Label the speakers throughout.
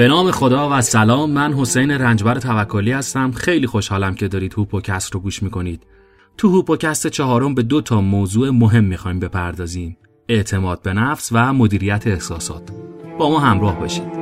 Speaker 1: به نام خدا و سلام من حسین رنجبر توکلی هستم. خیلی خوشحالم که دارید هوپوکست رو گوش می‌کنید. تو هوپوکست چهارم به دو تا موضوع مهم می‌خوایم بپردازیم. اعتماد به نفس و مدیریت احساسات. با ما همراه باشید.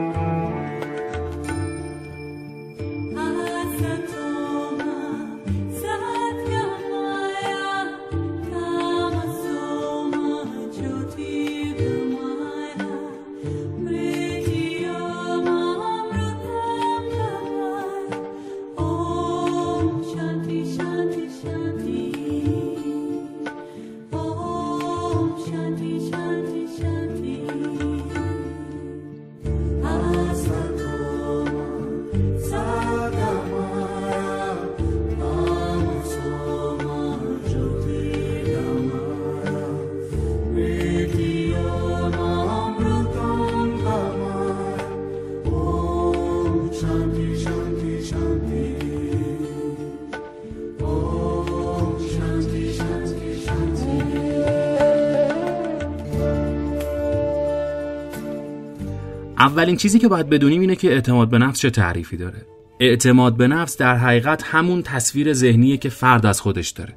Speaker 1: اولین چیزی که باید بدونیم اینه که اعتماد به نفس چه تعریفی داره. اعتماد به نفس در حقیقت همون تصویر ذهنیه که فرد از خودش داره.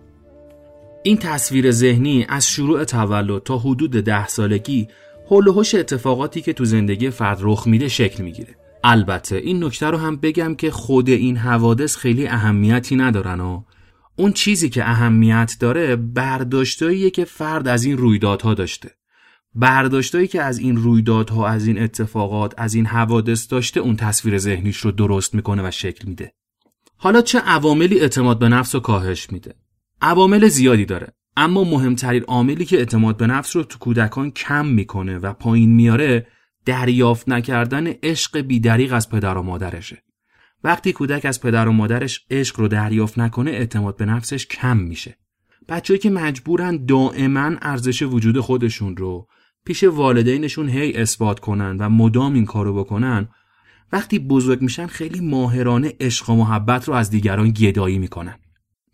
Speaker 1: این تصویر ذهنی از شروع تولد تا حدود ده سالگی حول و اتفاقاتی که تو زندگی فرد رخ میده شکل می‌گیره. البته این نکته رو هم بگم که خود این حوادث خیلی اهمیتی ندارن و اون چیزی که اهمیت داره برداشتاییه که فرد از این رویدادها داشته. برداشتایی که از این رویدادها از این اتفاقات از این حوادث داشته اون تصویر ذهنیش رو درست می‌کنه و شکل میده. حالا چه عواملی اعتماد به نفس رو کاهش میده؟ عوامل زیادی داره. اما مهمترین عاملی که اعتماد به نفس رو تو کودکان کم می‌کنه و پایین میاره دریافت نکردن عشق بیدریق از پدر و مادرشه. وقتی کودک از پدر و مادرش عشق رو دریافت نکنه اعتماد به نفسش کم میشه. بچه‌ای که مجبورن دائما ارزش وجود خودشون رو پیش والدینشون هی اثبات کنن و مدام این کارو بکنن وقتی بزرگ میشن خیلی ماهرانه عشق و محبت رو از دیگران گدایی می‌کنن.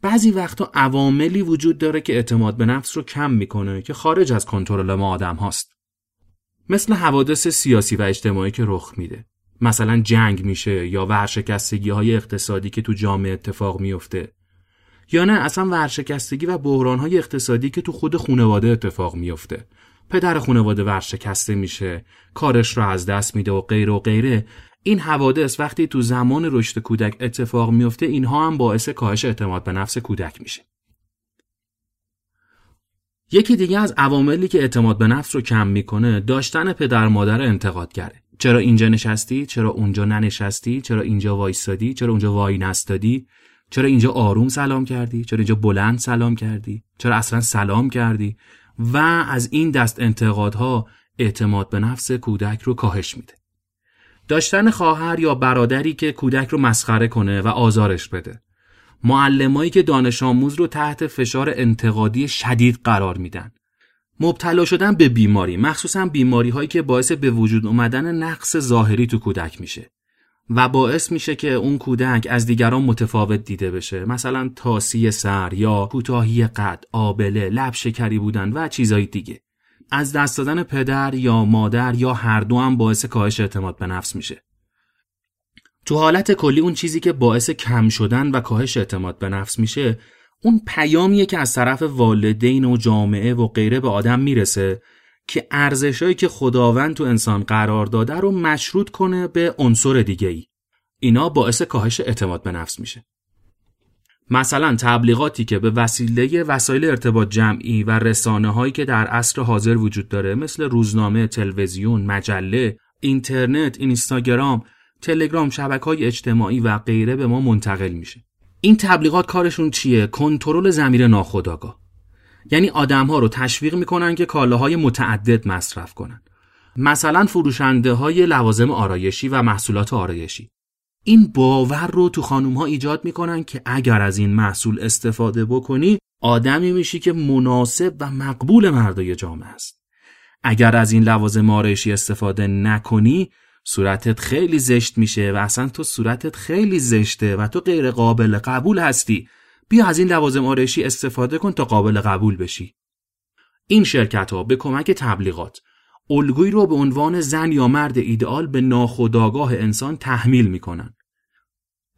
Speaker 1: بعضی وقتا عواملی وجود داره که اعتماد به نفس رو کم می‌کنه که خارج از کنترل ما آدم هاست. مثل حوادث سیاسی و اجتماعی که رخ میده. مثلا جنگ میشه یا ورشکستگی های اقتصادی که تو جامعه اتفاق میفته یا نه اصلا ورشکستگی و بحران های اقتصادی که تو خود خانواده اتفاق میفته پدر خانواده ورشکسته میشه کارش رو از دست میده و غیره و غیره. این حوادث وقتی تو زمان رشد کودک اتفاق میفته اینها هم باعث کاهش اعتماد به نفس کودک میشه. یکی دیگه از عواملی که اعتماد به نفس رو کم می‌کنه داشتن پدر مادر انتقادگره چرا اینجا نشستی؟ چرا اونجا ننشستی؟ چرا اینجا وایستادی؟ چرا اونجا وای نستادی؟ چرا اینجا آروم سلام کردی؟ چرا اینجا بلند سلام کردی؟ چرا اصلا سلام کردی؟ و از این دست انتقادها اعتماد به نفس کودک رو کاهش میده. داشتن خواهر یا برادری که کودک رو مسخره کنه و آزارش بده. معلمایی که دانش آموز رو تحت فشار انتقادی شدید قرار میدن. مبتلا شدن به بیماری مخصوصا بیماری هایی که باعث به وجود اومدن نقص ظاهری تو کودک میشه و باعث میشه که اون کودک از دیگران متفاوت دیده بشه. مثلا تاسی سر یا کوتاهی قد آبله لب شکری بودن و چیزای دیگه. از دست دادن پدر یا مادر یا هر دو هم باعث کاهش اعتماد به نفس میشه. تو حالت کلی اون چیزی که باعث کم شدن و کاهش اعتماد به نفس میشه اون پیامیه که از طرف والدین و جامعه و غیره به آدم می‌رسه که ارزشهایی که خداوند تو انسان قرار داده رو مشروط کنه به عنصر دیگه ای. اینا باعث کاهش اعتماد به نفس میشه. مثلا تبلیغاتی که به وسیله وسایل ارتباط جمعی و رسانه هایی که در عصر حاضر وجود داره مثل روزنامه، تلویزیون، مجله، اینترنت، اینستاگرام، تلگرام، شبکه های اجتماعی و غیره به ما منتقل میشه. این تبلیغات کارشون چیه؟ کنترل زمیر ناخودآگاه. یعنی آدمها رو تشویق می‌کنن که کالاهای متعدد مصرف کنن. مثلا فروشنده های لوازم آرایشی و محصولات آرایشی. این باور رو تو خانوم ها ایجاد می‌کنن که اگر از این محصول استفاده بکنی آدمی میشی که مناسب و مقبول مردای جامعه است. اگر از این لوازم آرایشی استفاده نکنی صورتت خیلی زشت میشه و اصلا تو صورتت خیلی زشته و تو غیر قابل قبول هستی. بیا از این لوازم آرایشی استفاده کن تا قابل قبول بشی این شرکت ها به کمک تبلیغات الگویی رو به عنوان زن یا مرد ایدئال به ناخودآگاه انسان تحمیل می‌کنن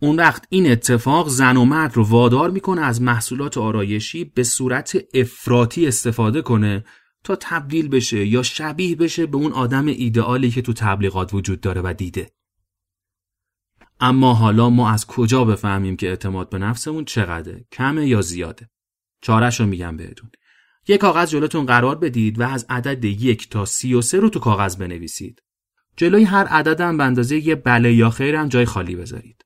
Speaker 1: اون وقت این اتفاق زن و مرد رو وادار می‌کنه از محصولات آرایشی به صورت افراطی استفاده کنه تا تبدیل بشه یا شبیه بشه به اون آدم ایدئالی که تو تبلیغات وجود داره و دیده. اما حالا ما از کجا بفهمیم که اعتماد به نفسمون چقدره؟ کمه یا زیاده؟ چارش رو میگم بهتون. یه کاغذ جلوتون قرار بدید و از عدد یک تا سی و سه رو تو کاغذ بنویسید. جلوی هر عدد هم به اندازه یه بله یا خیر هم جای خالی بذارید.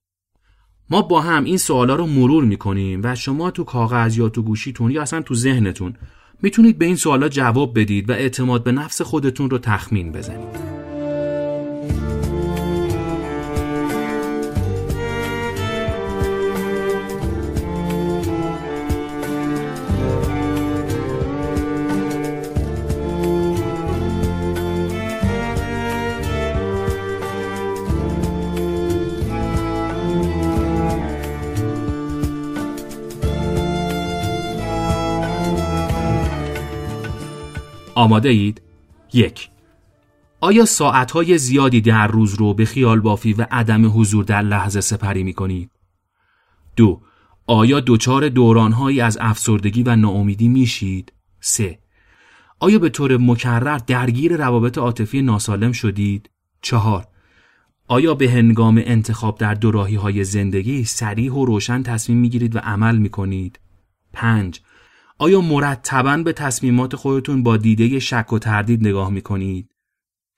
Speaker 1: ما با هم این سوالا رو مرور می‌کنیم و شما تو کاغذ یا تو گوشیتون یا اصلا تو ذهنتون می‌تونید به این سوالا جواب بدید و اعتماد به نفس خودتون رو تخمین بزنید. آماده اید؟ یک آیا ساعتهای زیادی در روز رو به خیال بافی و عدم حضور در لحظه سپری می کنید؟ دو آیا دچار دورانهایی از افسردگی و ناامیدی میشید؟ سه آیا به طور مکرر درگیر روابط عاطفی ناسالم شدید؟ چهار آیا به هنگام انتخاب در دوراهی های زندگی سریح و روشن تصمیم می گیرید و عمل می کنید؟ پنج آیا مرتبا به تصمیمات خودتون با دیده شک و تردید نگاه می کنید؟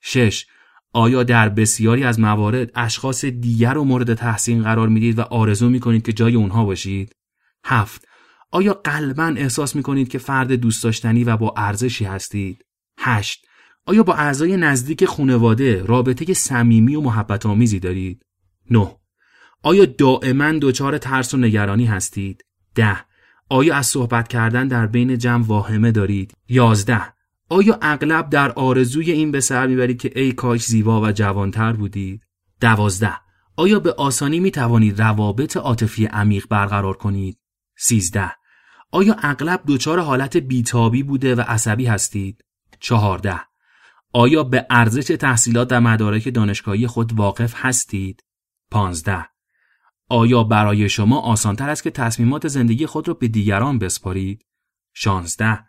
Speaker 1: 6. آیا در بسیاری از موارد اشخاص دیگر رو مورد تحسین قرار می‌دید و آرزو می کنید که جای اونها باشید؟ 7. آیا قلبا احساس می کنید که فرد دوست داشتنی و با ارزشی هستید؟ 8. آیا با اعضای نزدیک خانواده رابطه صمیمی و محبت آمیزی دارید؟ 9. آیا دائما دچار ترس و نگرانی هستید؟ 10. آیا از صحبت کردن در بین جمع واهمه دارید؟ یازده آیا اغلب در آرزوی این به سر می‌برید که ای کاش زیبا و جوانتر بودید؟ دوازده آیا به آسانی می توانید روابط عاطفی عمیق برقرار کنید؟ سیزده آیا اغلب دچار حالت بیتابی بوده و عصبی هستید؟ چهارده آیا به ارزش تحصیلات در مدارک دانشگاهی خود واقف هستید؟ پانزده آیا برای شما آسانتر است که تصمیمات زندگی خود را به دیگران بسپارید؟ 16.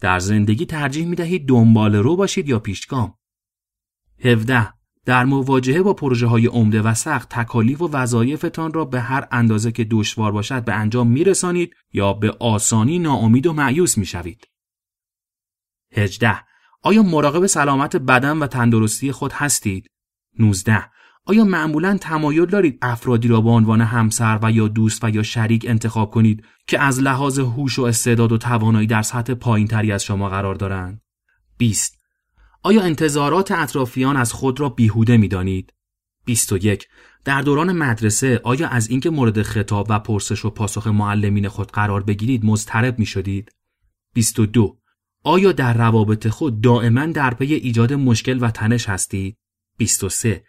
Speaker 1: در زندگی ترجیح می دهید دنبال رو باشید یا پیشگام؟ 17. در مواجهه با پروژه های عمده و سخت تکالیف و وظایفتان را به هر اندازه که دشوار باشد به انجام می رسانید یا به آسانی ناامید و معیوس می شوید. 18. آیا مراقب سلامت بدن و تندرستی خود هستید؟ 19. آیا معمولا تمایل دارید افرادی را به عنوان همسر و یا دوست و یا شریک انتخاب کنید که از لحاظ هوش و استعداد و توانایی در سطح پایینتری از شما قرار دارند؟ 20. آیا انتظارات اطرافیان از خود را بیهوده می دانید؟ 21. در دوران مدرسه آیا از اینکه مورد خطاب و پرسش و پاسخ معلمین خود قرار بگیرید مضطرب می شدید؟ 22. آیا در روابط خود دائما در پی ایجاد مشکل و تنش هستید؟ 23.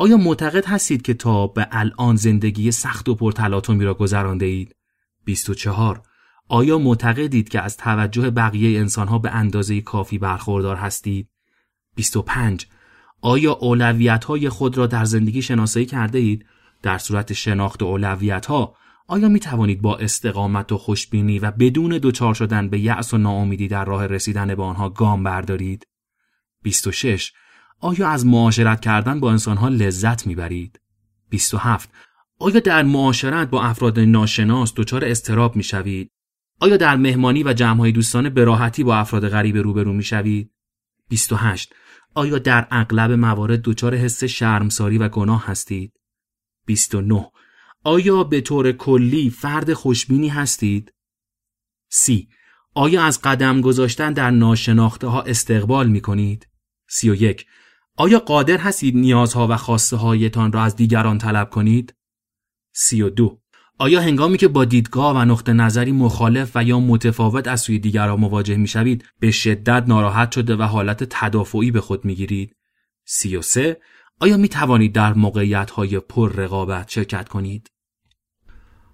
Speaker 1: آیا معتقد هستید که تا به الان زندگی سخت و پرتلاطمی را گذرانده اید؟ 24. آیا معتقدید که از توجه بقیه انسانها به اندازه کافی برخوردار هستید؟ 25. آیا اولویت های خود را در زندگی شناسایی کرده اید؟ در صورت شناخت اولویت ها آیا می توانید با استقامت و خوشبینی و بدون دچار شدن به یأس و ناامیدی در راه رسیدن به آنها گام بردارید؟ 26. آیا از معاشرت کردن با انسانها لذت می‌برید؟ 27. آیا در معاشرت با افراد ناشناس دچار استراب می‌شوید؟ آیا در مهمانی و جمعهای دوستانه به راحتی با افراد غریب روبرو می‌شوید؟ 28. آیا در اغلب موارد دچار حس شرمساری و گناه هستید؟ 29. آیا به طور کلی فرد خوشبینی هستید؟ سی آیا از قدم گذاشتن در ناشناخته ها استقبال می کنید؟ 31. آیا قادر هستید نیازها و خواسته هایتان را از دیگران طلب کنید؟ 32. آیا هنگامی که با دیدگاه و نقطه نظری مخالف و یا متفاوت از سوی دیگران مواجه می شوید به شدت ناراحت شده و حالت تدافعی به خود می گیرید؟ 33. آیا می توانید در موقعیت های پر رقابت شرکت کنید؟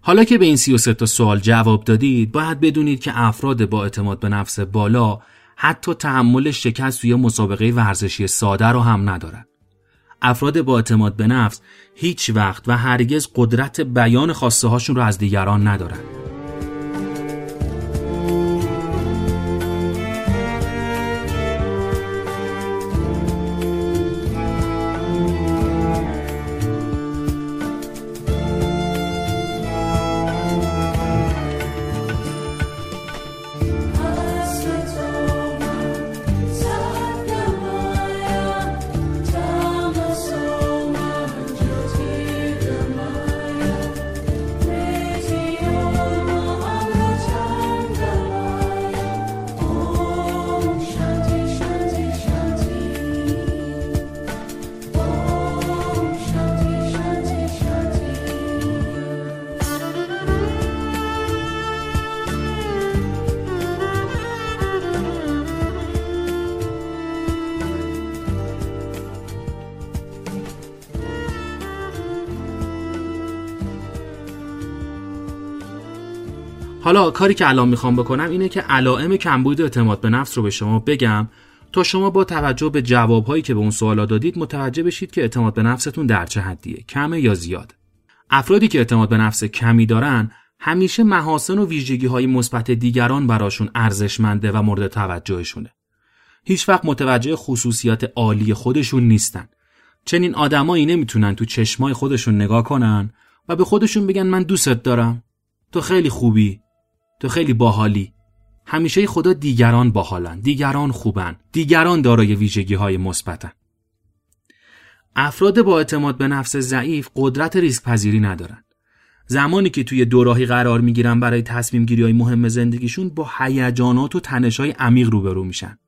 Speaker 1: حالا که به این 33 تا سوال جواب دادید باید بدونید که افراد با اعتماد به نفس بالا حتی تحمل شکست توی مسابقه ورزشی ساده رو هم ندارند. افراد با اعتماد به نفس هیچ وقت و هرگز قدرت بیان خواسته هاشون رو از دیگران ندارند. حالا کاری که الان می‌خوام بکنم اینه که علائم کمبود اعتماد به نفس رو به شما بگم تا شما با توجه به جوابهایی که به اون سوالا دادید متوجه بشید که اعتماد به نفستون در چه حدیه کمه یا زیاد. افرادی که اعتماد به نفس کمی دارن همیشه محاسن و ویژگی های مثبت دیگران براشون ارزشمنده و مورد توجهشونه. هیچ وقت متوجه خصوصیات عالی خودشون نیستن. چنین آدمایی نمی‌تونن تو چشمای خودشون نگاه کنن و به خودشون بگن من دوستت دارم. تو خیلی خوبی. تو خیلی باحالی. همیشه خدا دیگران باحالن دیگران خوبن دیگران دارای ویژگی های مثبتن. افراد با اعتماد به نفس ضعیف قدرت ریسک پذیری ندارن. زمانی که توی دوراهی قرار می‌گیرن برای تصمیم گیری های مهم زندگیشون با هیجانات و تنش های عمیق روبرو میشن.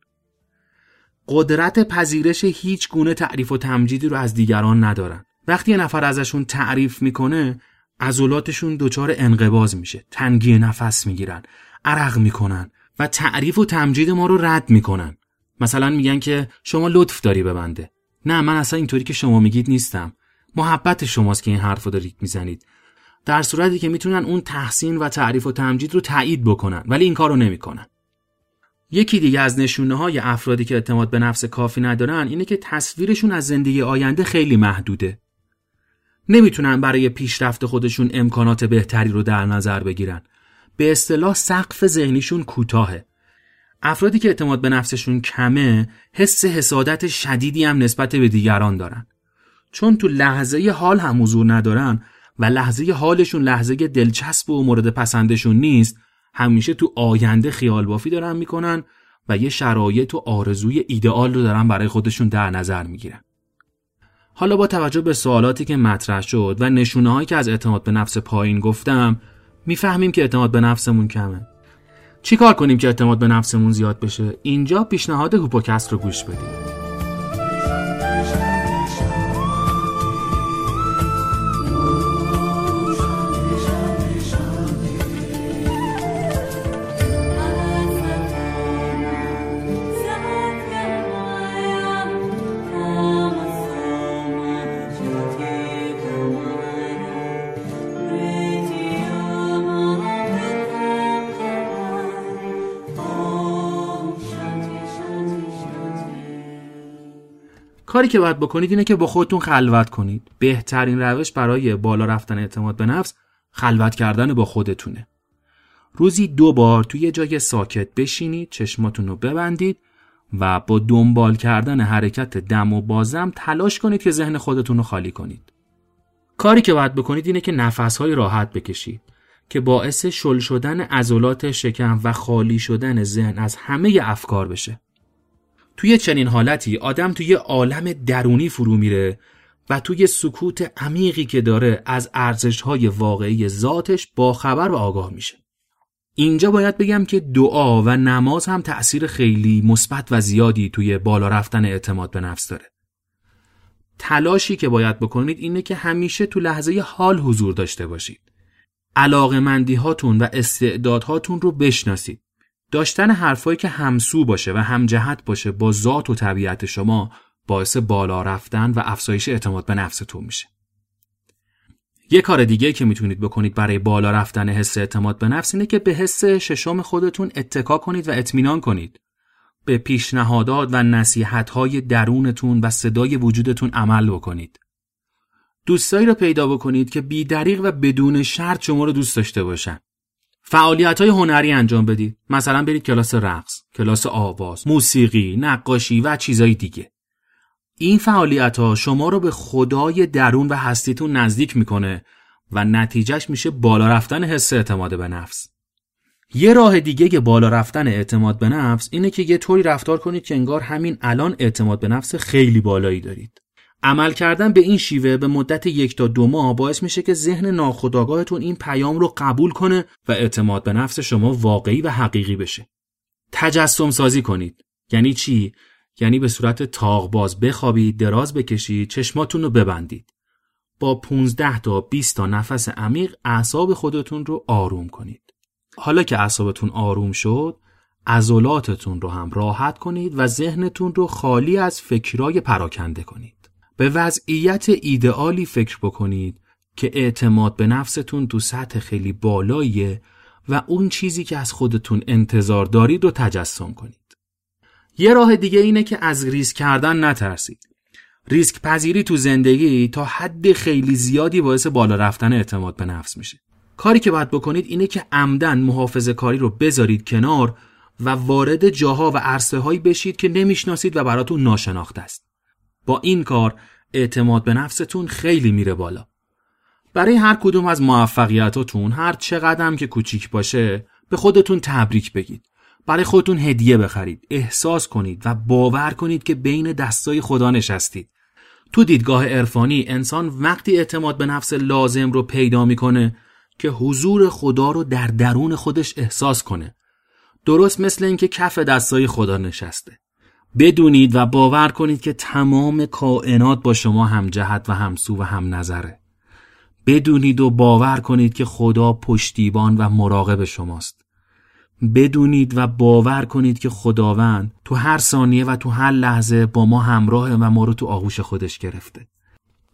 Speaker 1: قدرت پذیرش هیچ گونه تعریف و تمجیدی رو از دیگران ندارن. وقتی یه نفر ازشون تعریف می‌کنه عضلاتشون دچار انقباز میشه. تنگی نفس می‌گیرن عرق می‌کنن و تعریف و تمجید ما رو رد می‌کنن. مثلا میگن که شما لطف داری به بنده. نه من اصلا اینطوری که شما میگید نیستم. محبت شماست که این حرف رو دارید می‌زنید. در صورتی که می‌تونن اون تحسین و تعریف و تمجید رو تایید بکنن ولی این کار رو نمی‌کنن. یکی دیگه از نشونه های افرادی که اعتماد به نفس کافی ندارن اینه که تصویرشون از زندگی آینده خیلی محدوده. نمی‌تونن برای پیشرفت خودشون امکانات بهتری رو در نظر بگیرن. به اصطلاح سقف ذهنیشون کوتاهه. افرادی که اعتماد به نفسشون کمه حس حسادت شدیدی هم نسبت به دیگران دارن. چون تو لحظه حال هم حضور ندارن و لحظه حالشون لحظه دلچسب و مورد پسندشون نیست همیشه تو آینده خیال بافی دارن می‌کنن و یه شرایط و آرزوی ایدئال رو دارن برای خودشون در نظر می‌گیرن. حالا با توجه به سوالاتی که مطرح شد و نشونه هایی که از اعتماد به نفس پایین گفتم می‌فهمیم که اعتماد به نفسمون کمه. چی کار کنیم که اعتماد به نفسمون زیاد بشه؟ اینجا پیشنهاد هوپوکست رو گوش بدیم کاری که باید بکنید اینه که با خودتون خلوت کنید. بهترین روش برای بالا رفتن اعتماد به نفس خلوت کردن با خودتونه. روزی دو بار توی جای ساکت بشینید چشماتون رو ببندید و با دنبال کردن حرکت دم و بازم تلاش کنید که ذهن خودتون رو خالی کنید. کاری که باید بکنید اینه که نفسهای راحت بکشید که باعث شل شدن عضلات شکم و خالی شدن ذهن از همه افکار بشه. توی چنین حالتی آدم توی عالم درونی فرو میره و توی سکوت عمیقی که داره از ارزش های واقعی ذاتش با خبر و آگاه میشه. اینجا باید بگم که دعا و نماز هم تأثیر خیلی مثبت و زیادی توی بالا رفتن اعتماد به نفس داره. تلاشی که باید بکنید اینه که همیشه تو لحظه حال حضور داشته باشید. علاقه هاتون و استعدادهاتون رو بشناسید. داشتن حرفایی که همسو باشه و همجهت باشه با ذات و طبیعت شما باعث بالا رفتن و افزایش اعتماد به نفستون میشه. یه کار دیگه که می‌تونید بکنید برای بالا رفتن حس اعتماد به نفس اینه که به حس ششم خودتون اتکا کنید و اطمینان کنید. به پیشنهادات و نصیحت‌های درونتون و صدای وجودتون عمل بکنید. دوستایی رو پیدا بکنید که بیدریق و بدون شرط شما رو دوست داشته باشن. فعالیت های هنری انجام بدید. مثلا برید کلاس رقص، کلاس آواز، موسیقی، نقاشی و چیزای دیگه. این فعالیت ها شما رو به خدای درون و هستیتون نزدیک می‌کنه و نتیجهش میشه بالا رفتن حس اعتماد به نفس. یه راه دیگه که بالا رفتن اعتماد به نفس اینه که یه طوری رفتار کنید که انگار همین الان اعتماد به نفس خیلی بالایی دارید. عمل کردن به این شیوه به مدت یک تا دو ماه باعث میشه که ذهن ناخودآگاهتون این پیام رو قبول کنه و اعتماد به نفس شما واقعی و حقیقی بشه. تجسم سازی کنید. یعنی چی؟ یعنی به صورت تاغ باز بخوابید، دراز بکشید، چشماتون رو ببندید. با 15 تا 20 تا نفس عمیق اعصاب خودتون رو آروم کنید. حالا که اعصابتون آروم شد، عضلاتتون رو هم راحت کنید و ذهنتون رو خالی از فکرای پراکنده کنید. به وضعیت ایدئالی فکر بکنید که اعتماد به نفستون تو سطح خیلی بالاییه و اون چیزی که از خودتون انتظار دارید رو تجسم کنید. یه راه دیگه اینه که از ریسک کردن نترسید. ریسک پذیری تو زندگی تا حد خیلی زیادی باعث بالا رفتن اعتماد به نفس میشه. کاری که باید بکنید اینه که عمدن محافظه کاری رو بذارید کنار و وارد جاها و عرصه هایی بشید که نمی‌شناسید و براتون ناشناخته است. با این کار اعتماد به نفستون خیلی میره بالا. برای هر کدوم از موفقیتاتون هر چقدر که کوچیک باشه به خودتون تبریک بگید. برای خودتون هدیه بخرید احساس کنید و باور کنید که بین دستای خدا نشستید تو دیدگاه عرفانی انسان وقتی اعتماد به نفس لازم رو پیدا می‌کنه که حضور خدا رو در درون خودش احساس کنه درست مثل اینکه کف دستای خدا نشسته بدونید و باور کنید که تمام کائنات با شما هم جهت و همسو و هم نظره بدونید و باور کنید که خدا پشتیبان و مراقب شماست بدونید و باور کنید که خداوند تو هر ثانیه و تو هر لحظه با ما همراه و ما رو تو آغوش خودش گرفته.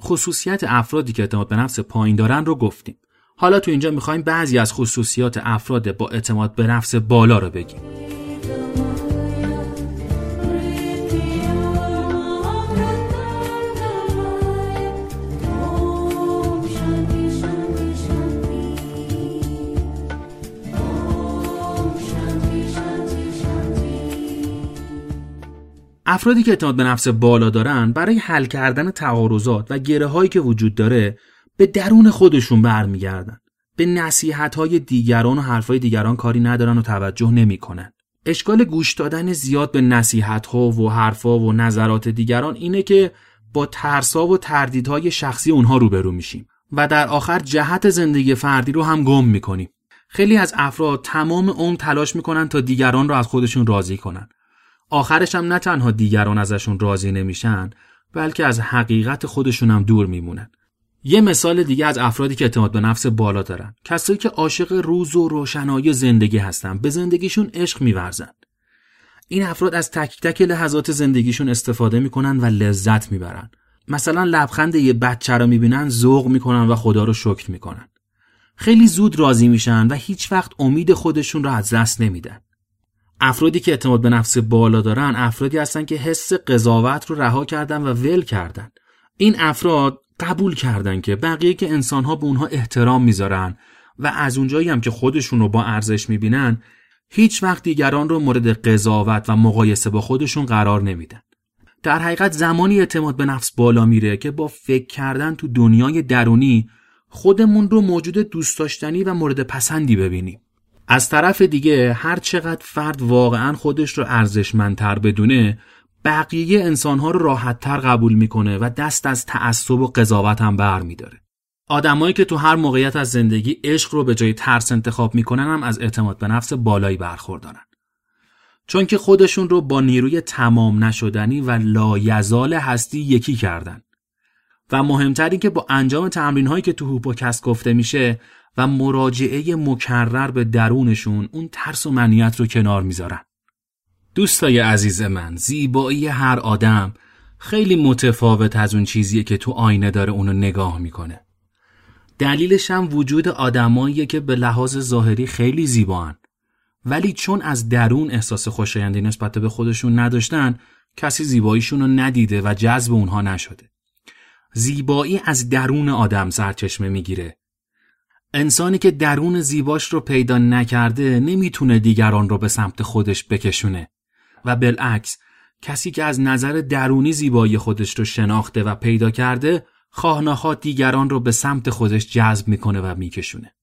Speaker 1: خصوصیت افرادی که اعتماد به نفس پایین دارن رو گفتیم. حالا تو اینجا می‌خوایم بعضی از خصوصیات افراد با اعتماد به نفس بالا رو بگیم. افرادی که اعتماد به نفس بالا دارن برای حل کردن تعارضات و گره هایی که وجود داره به درون خودشون برمیگردن. به نصیحت های دیگران و حرفهای دیگران کاری ندارن و توجه نمی‌کنن. اشکال گوش دادن زیاد به نصیحت ها و حرفها و نظرات دیگران اینه که با ترسا و تردیدهای شخصی اونها روبرو میشیم و در آخر جهت زندگی فردی رو هم گم می‌کنیم. خیلی از افراد تمام اون تلاش می‌کنن تا دیگران رو از خودشون راضی کنن. آخرش هم نه تنها دیگران ازشون راضی نمیشن بلکه از حقیقت خودشون هم دور میمونن. یه مثال دیگه از افرادی که اعتماد به نفس بالا دارن. کسایی که عاشق روز و روشنایی زندگی هستن به زندگیشون عشق میورزن. این افراد از تک تک لحظات زندگیشون استفاده می‌کنن و لذت می‌برن. مثلا لبخند یه بچه رو می‌بینن ذوق می‌کنن و خدا رو شکر می‌کنن. خیلی زود راضی میشن و هیچ وقت امید خودشون رو از دست نمیدن. افرادی که اعتماد به نفس بالا دارن افرادی هستن که حس قضاوت رو رها کردن و ول کردن. این افراد قبول کردن که بقیه که انسانها به اونها احترام می‌ذارن و از اونجایی هم که خودشون رو با ارزش می‌بینن هیچ وقت دیگران رو مورد قضاوت و مقایسه با خودشون قرار نمیدن. در حقیقت زمانی اعتماد به نفس بالا میره که با فکر کردن تو دنیای درونی خودمون رو موجود دوست داشتنی و مورد پسندی ببینیم. از طرف دیگه هر چقدر فرد واقعا خودش رو ارزشمندتر بدونه بقیه انسانها رو راحتتر قبول می‌کنه و دست از تعصب و قضاوت هم بر میداره. آدمایی که تو هر موقعیت از زندگی عشق رو به جای ترس انتخاب می‌کنن هم از اعتماد به نفس بالایی برخوردارن. چون که خودشون رو با نیروی تمام نشدنی و لایزال هستی یکی کردن. و مهمتر که با انجام تمرین هایی که تو هوپوکست گفته میشه و مراجعه مکرر به درونشون اون ترس و منیت رو کنار می‌ذارن. دوستای عزیز من زیبایی هر آدم خیلی متفاوت از اون چیزیه که تو آینه داره اونو نگاه می‌کنه. دلیلش هم وجود آدماییه که به لحاظ ظاهری خیلی زیبان ولی چون از درون احساس خوشایندی نسبت به خودشون نداشتن کسی زیباییشون رو ندیده و جذب اونها نشده. زیبایی از درون آدم سرچشمه می‌گیره. انسانی که درون زیباش رو پیدا نکرده نمی‌تونه دیگران رو به سمت خودش بکشونه و بالعکس کسی که از نظر درونی زیبایی خودش رو شناخته و پیدا کرده خواهناخواه دیگران رو به سمت خودش جذب می‌کنه و میکشونه.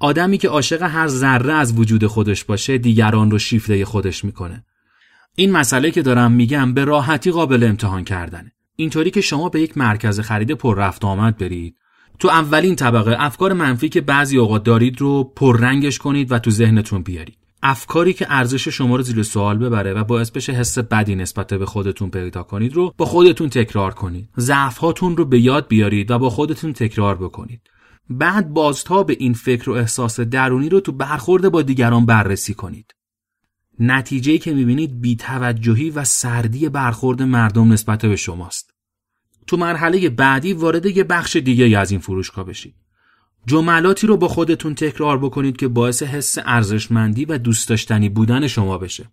Speaker 1: آدمی که عاشق هر ذره از وجود خودش باشه دیگران رو شیفته خودش می‌کنه. این مسئله که دارم میگم به راحتی قابل امتحان کردنه. اینطوری که شما به یک مرکز خرید پر رفت آمد برید تو اولین طبقه افکار منفی که بعضی اوقات دارید رو پررنگش کنید و تو ذهنتون بیارید. افکاری که ارزش شما رو زیر سوال ببره و باعث بشه حس بدی نسبت به خودتون پیدا کنید رو با خودتون تکرار کنید. ضعف هاتون رو به یاد بیارید و با خودتون تکرار بکنید. بعد بازتاب این فکر و احساس درونی رو تو برخورد با دیگران بررسی کنید. نتیجه که می‌بینید بیتوجهی و سردی برخورد مردم نسبت به شماست. تو مرحله بعدی وارد یه بخش دیگه از این فروشگاه بشید جملاتی رو با خودتون تکرار بکنید که باعث حس ارزشمندی و دوست داشتنی بودن شما بشه.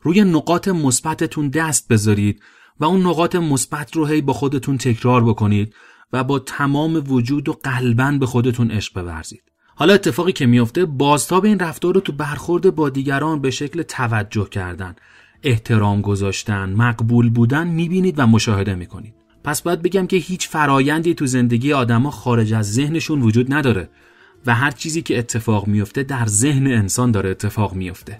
Speaker 1: روی نقاط مثبتتون دست بذارید و اون نقاط مثبت رو هی با خودتون تکرار بکنید و با تمام وجود و قلبا به خودتون عشق بورزید. حالا اتفاقی که میفته بازتاب این رفتار رو تو برخورد با دیگران به شکل توجه کردن، احترام گذاشتن، مقبول بودن می‌بینید و مشاهده می‌کنید. پس باید بگم که هیچ فرایندی تو زندگی آدما خارج از ذهنشون وجود نداره و هر چیزی که اتفاق میفته در ذهن انسان داره اتفاق میفته.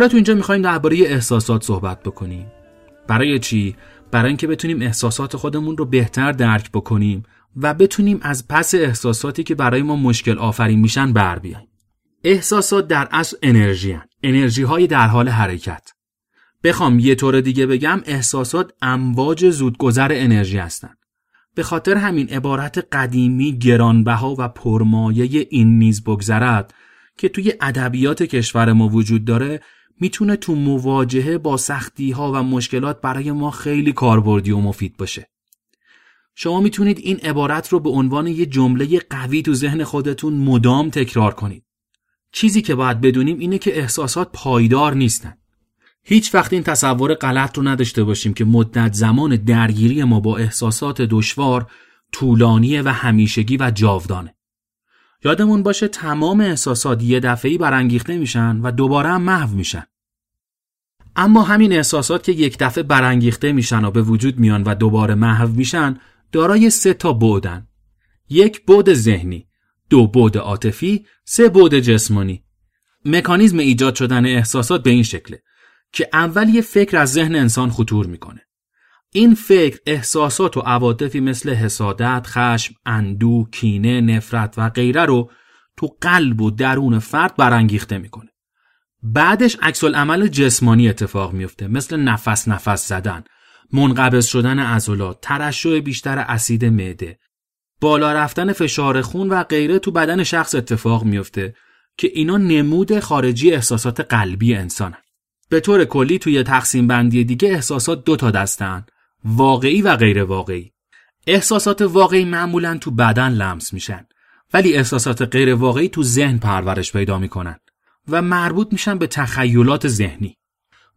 Speaker 1: حالا تو اینجا می‌خوایم درباره احساسات صحبت بکنیم. برای چی؟ برای اینکه بتونیم احساسات خودمون رو بهتر درک بکنیم و بتونیم از پس احساساتی که برای ما مشکل آفرین میشن بر بیایم احساسات در اصل انرژی هن. انرژی های در حال حرکت. بخوام یه طور دیگه بگم احساسات امواج زودگذر انرژی هستند به خاطر همین عبارت قدیمی گرانبها و پرمایه این نیز بگذرد که توی ادبیات کشور ما وجود داره می‌تونه تو مواجهه با سختی ها و مشکلات برای ما خیلی کاربردی و مفید باشه. شما می‌تونید این عبارت رو به عنوان یه جمله قوی تو ذهن خودتون مدام تکرار کنید. چیزی که باید بدونیم اینه که احساسات پایدار نیستن. هیچ وقت این تصور غلط رو نداشته باشیم که مدت زمان درگیری ما با احساسات دشوار طولانیه و همیشگی و جاودانه. یادمون باشه تمام احساسات یه دفعی برانگیخته میشن و دوباره هم محو میشن. اما همین احساسات که یک دفعه برانگیخته میشن و به وجود میان و دوباره محو میشن دارای سه تا بودن. یک بود ذهنی، دو بود عاطفی، سه بود جسمانی. مکانیزم ایجاد شدن احساسات به این شکله که اول یه فکر از ذهن انسان خطور می‌کنه. این فکر احساسات و عواطفی مثل حسادت، خشم، اندو، کینه، نفرت و غیره رو تو قلب و درون فرد برانگیخته می‌کنه. بعدش عکس عمل جسمانی اتفاق میفته مثل نفس نفس زدن، منقبض شدن عضلات، ترشح بیشتر اسید معده، بالا رفتن فشار خون و غیره تو بدن شخص اتفاق میفته که اینا نمود خارجی احساسات قلبی انسانن. به طور کلی توی تقسیم بندی دیگه احساسات دو تا دستن واقعی و غیر واقعی احساسات واقعی معمولا تو بدن لمس میشن ولی احساسات غیر واقعی تو ذهن پرورش پیدا می‌کنن و مربوط میشن به تخیلات ذهنی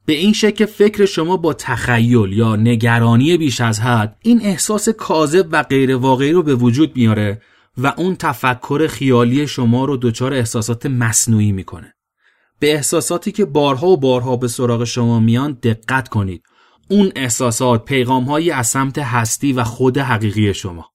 Speaker 1: به این شکل فکر شما با تخیل یا نگرانی بیش از حد این احساس کاذب و غیر واقعی رو به وجود میاره و اون تفکر خیالی شما رو دچار احساسات مصنوعی می‌کنه. به احساساتی که بارها و بارها به سراغ شما میان دقت کنید. اون احساسات پیغامهایی از سمت هستی و خود حقیقی شما.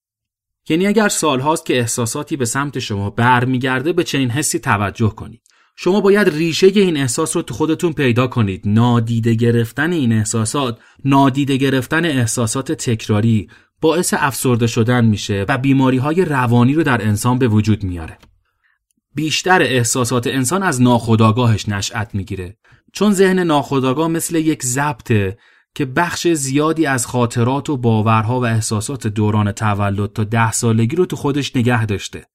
Speaker 1: یعنی اگر سالهاست که احساساتی به سمت شما برمیگرده به چنین حسی توجه کنید. شما باید ریشه این احساس رو تو خودتون پیدا کنید. نادیده گرفتن این احساسات، نادیده گرفتن احساسات تکراری باعث افسرده شدن میشه و بیماری های روانی رو در انسان به وجود میاره. بیشتر احساسات انسان از ناخودآگاهش نشأت می‌گیره چون ذهن ناخودآگاه مثل یک ضبطه که بخش زیادی از خاطرات و باورها و احساسات دوران تولد تا ده سالگی رو تو خودش نگه داشته.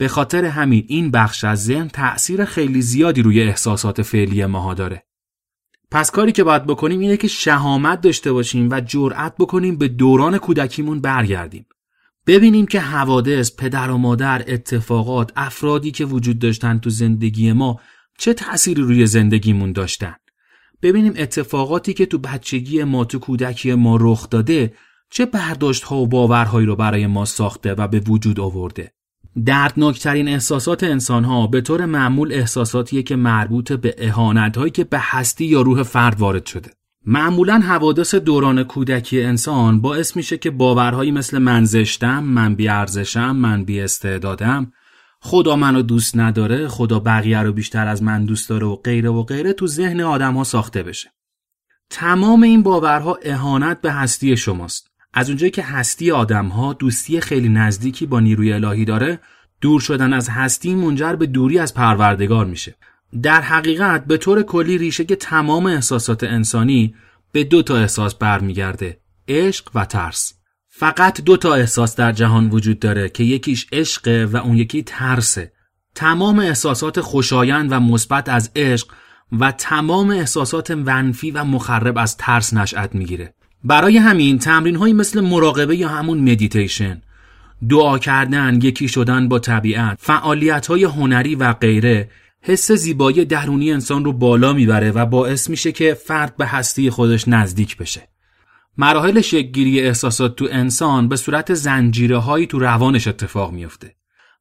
Speaker 1: به خاطر همین این بخش از ذهن تأثیر خیلی زیادی روی احساسات فعلی ماها داره. پس کاری که باید بکنیم اینه که شهامت داشته باشیم و جرأت بکنیم به دوران کودکیمون برگردیم. ببینیم که حوادث، پدر و مادر، اتفاقات، افرادی که وجود داشتن تو زندگی ما چه تأثیری روی زندگیمون داشتن. ببینیم اتفاقاتی که تو بچگی ما تو کودکی ما رخ داده چه برداشت ها و باورهایی رو برای ما ساخته و به وجود آورده. دردناکترین احساسات انسان ها به طور معمول احساساتیه که مربوط به اهانت هایی که به هستی یا روح فرد وارد شده. معمولا حوادث دوران کودکی انسان باعث میشه که باورهایی مثل من زشتم، من بیارزشم، من بی استعدادم، خدا منو دوست نداره، خدا بقیه رو بیشتر از من دوست داره و غیره و غیره تو ذهن آدم ها ساخته بشه. تمام این باورها اهانت به هستی شماست. از اونجایی که هستی آدم ها دوستی خیلی نزدیکی با نیروی الهی داره، دور شدن از هستی منجر به دوری از پروردگار میشه. در حقیقت به طور کلی ریشه که تمام احساسات انسانی به دو تا احساس برمیگرده عشق و ترس. فقط دو تا احساس در جهان وجود داره که یکیش عشقه و اون یکی ترسه. تمام احساسات خوشایند و مثبت از عشق و تمام احساسات منفی و مخرب از ترس نشأت می‌گیره. برای همین تمرین هایی مثل مراقبه یا همون مدیتیشن دعا کردن یکی شدن با طبیعت فعالیت های هنری و غیره حس زیبایی درونی انسان رو بالا می‌بره و باعث میشه که فرد به هستی خودش نزدیک بشه. مراحل شکگیری احساسات تو انسان به صورت زنجیره هایی تو روانش اتفاق میفته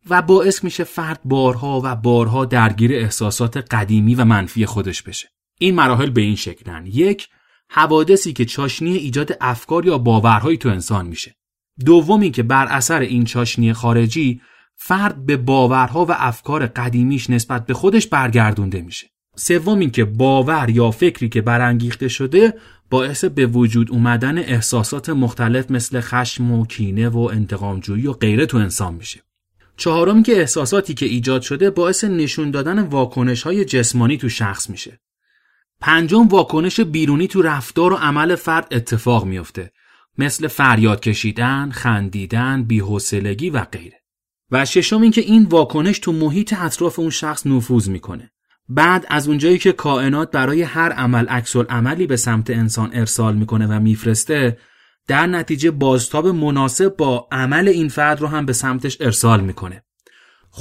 Speaker 1: و باعث میشه فرد بارها و بارها درگیر احساسات قدیمی و منفی خودش بشه. این مراحل به این شکلن. یک، حوادثی که چاشنی ایجاد افکار یا باورهایی تو انسان میشه. دومی که بر اثر این چاشنی خارجی فرد به باورها و افکار قدیمیش نسبت به خودش برگردونده میشه. سوم اینکه باور یا فکری که برانگیخته شده باعث به وجود اومدن احساسات مختلف مثل خشم و کینه و انتقامجویی و غیره تو انسان میشه. چهارم که احساساتی که ایجاد شده باعث نشون دادن واکنش های جسمانی تو شخص میشه. پنجم واکنش بیرونی تو رفتار و عمل فرد اتفاق میفته مثل فریاد کشیدن، خندیدن، بی‌حوصلگی و غیره. و ششم اینکه این واکنش تو محیط اطراف اون شخص نفوذ می‌کنه. بعد از اونجایی که کائنات برای هر عمل عکس عملی به سمت انسان ارسال می‌کنه و میفرسته در نتیجه بازتاب مناسب با عمل این فرد رو هم به سمتش ارسال می‌کنه.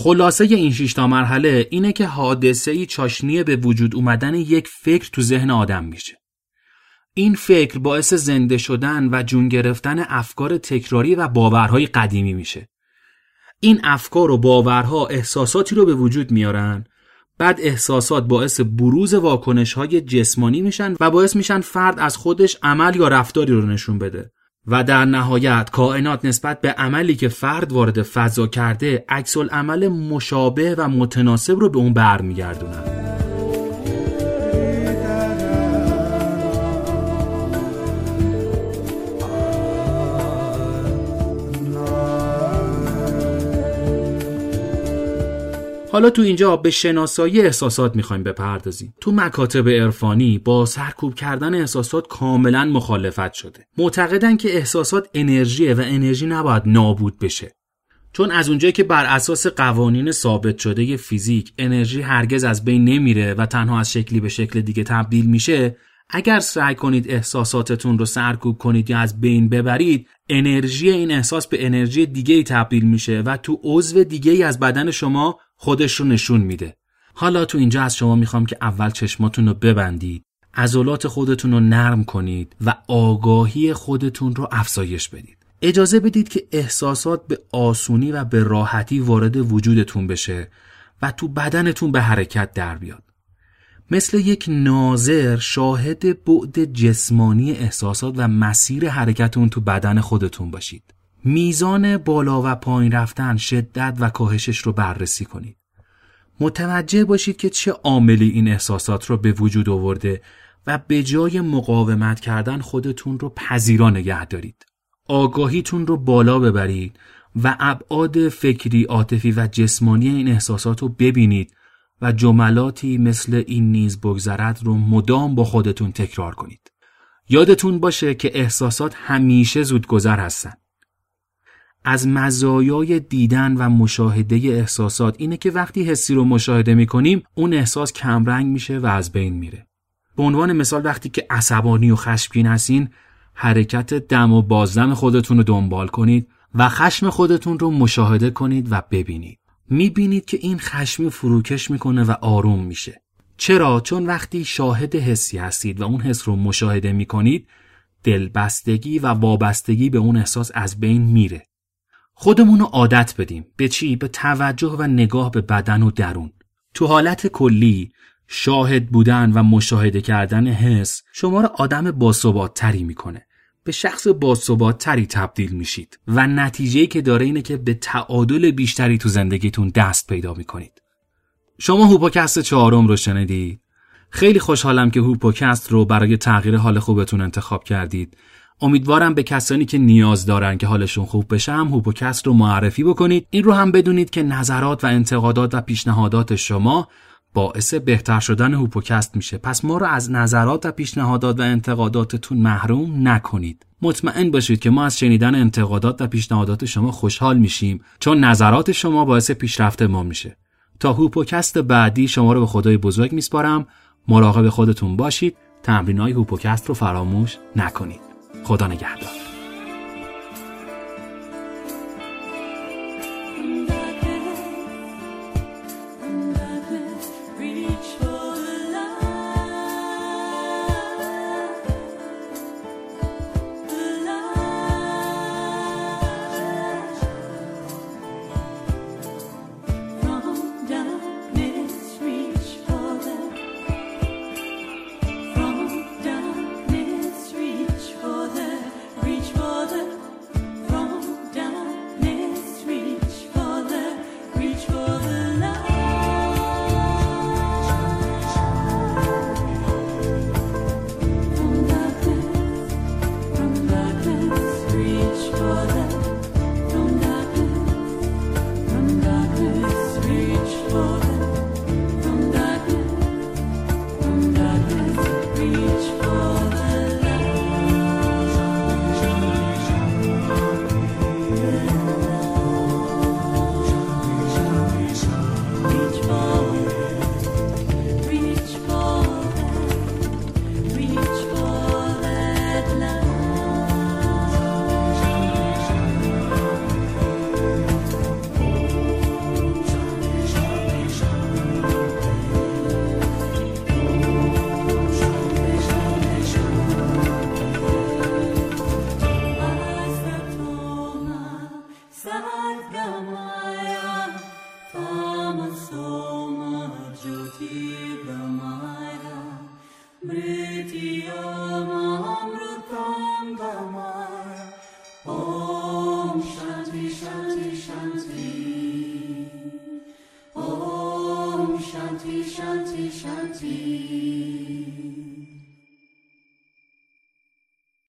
Speaker 1: خلاصه این شیشتا مرحله اینه که حادثه ای چاشنی به وجود اومدن یک فکر تو ذهن آدم میشه. این فکر باعث زنده شدن و جون گرفتن افکار تکراری و باورهای قدیمی میشه. این افکار و باورها احساساتی رو به وجود میارن بعد احساسات باعث بروز واکنش های جسمانی میشن و باعث میشن فرد از خودش عمل یا رفتاری رو نشون بده. و در نهایت کائنات نسبت به عملی که فرد وارد فضا کرده عکس عمل مشابه و متناسب رو به اون برمیگردونن. حالا تو اینجا به شناسایی احساسات می‌خوایم بپردازیم. تو مکاتب عرفانی با سرکوب کردن احساسات کاملا مخالفت شده. معتقدن که احساسات انرژیه و انرژی نباید نابود بشه. چون از اونجایی که بر اساس قوانین ثابت شده فیزیک انرژی هرگز از بین نمیره و تنها از شکلی به شکل دیگه تبدیل میشه اگر سعی کنید احساساتتون رو سرکوب کنید یا از بین ببرید انرژی این احساس به انرژی دیگه ای تبدیل میشه و تو عضو دیگه ای از بدن شما خودش رو نشون میده حالا تو اینجا از شما می‌خوام که اول چشماتون رو ببندید عضلات خودتون رو نرم کنید و آگاهی خودتون رو افزایش بدید اجازه بدید که احساسات به آسونی و به راحتی وارد وجودتون بشه و تو بدنتون به حرکت در بیاد. مثل یک ناظر شاهد بعد جسمانی احساسات و مسیر حرکتون تو بدن خودتون باشید. میزان بالا و پایین رفتن شدت و کاهشش رو بررسی کنید. متوجه باشید که چه عاملی این احساسات رو به وجود آورده و به جای مقاومت کردن خودتون رو پذیرا نگه دارید. آگاهیتون رو بالا ببرید و ابعاد فکری، عاطفی و جسمانی این احساسات رو ببینید و جملاتی مثل این نیز بگذرد رو مدام با خودتون تکرار کنید. یادتون باشه که احساسات همیشه زودگذر هستن. از مزایای دیدن و مشاهده احساسات اینه که وقتی حسی رو مشاهده می‌کنیم اون احساس کمرنگ میشه و از بین میره. به عنوان مثال وقتی که عصبانی و خشمگین هستین حرکت دم و بازدم خودتون رو دنبال کنید و خشم خودتون رو مشاهده کنید و ببینید. می‌بینید که این خشمی فروکش می‌کنه و آروم میشه. چرا؟ چون وقتی شاهد حسی هستید و اون حس رو مشاهده می‌کنید دلبستگی و وابستگی به اون احساس از بین میره. خودمون رو عادت بدیم به چی؟ به توجه و نگاه به بدن و درون. تو حالت کلی شاهد بودن و مشاهده کردن حس شما رو آدم باثبات تری می‌کنه. به شخص باثبات تری تبدیل میشید و نتیجه که داره اینه که به تعادل بیشتری تو زندگیتون دست پیدا می‌کنید. شما هوپوکست چهارم رو شنیدید؟ خیلی خوشحالم که هوپوکست رو برای تغییر حال خوبتون انتخاب کردید. امیدوارم به کسانی که نیاز دارن که حالشون خوب بشه هم هوپوکست رو معرفی بکنید. این رو هم بدونید که نظرات و انتقادات و پیشنهادات شما باعث بهتر شدن هوپوکست میشه. پس ما رو از نظرات و پیشنهادات و انتقاداتتون محروم نکنید. مطمئن باشید که ما از شنیدن انتقادات و پیشنهادات شما خوشحال میشیم چون نظرات شما باعث پیشرفت ما میشه. تا هوپوکست بعدی شما رو به خدای بزرگ میسپارم. مراقب خودتون باشید. تمرین های هوپوکست رو فراموش نکنید. خدا نگهدار.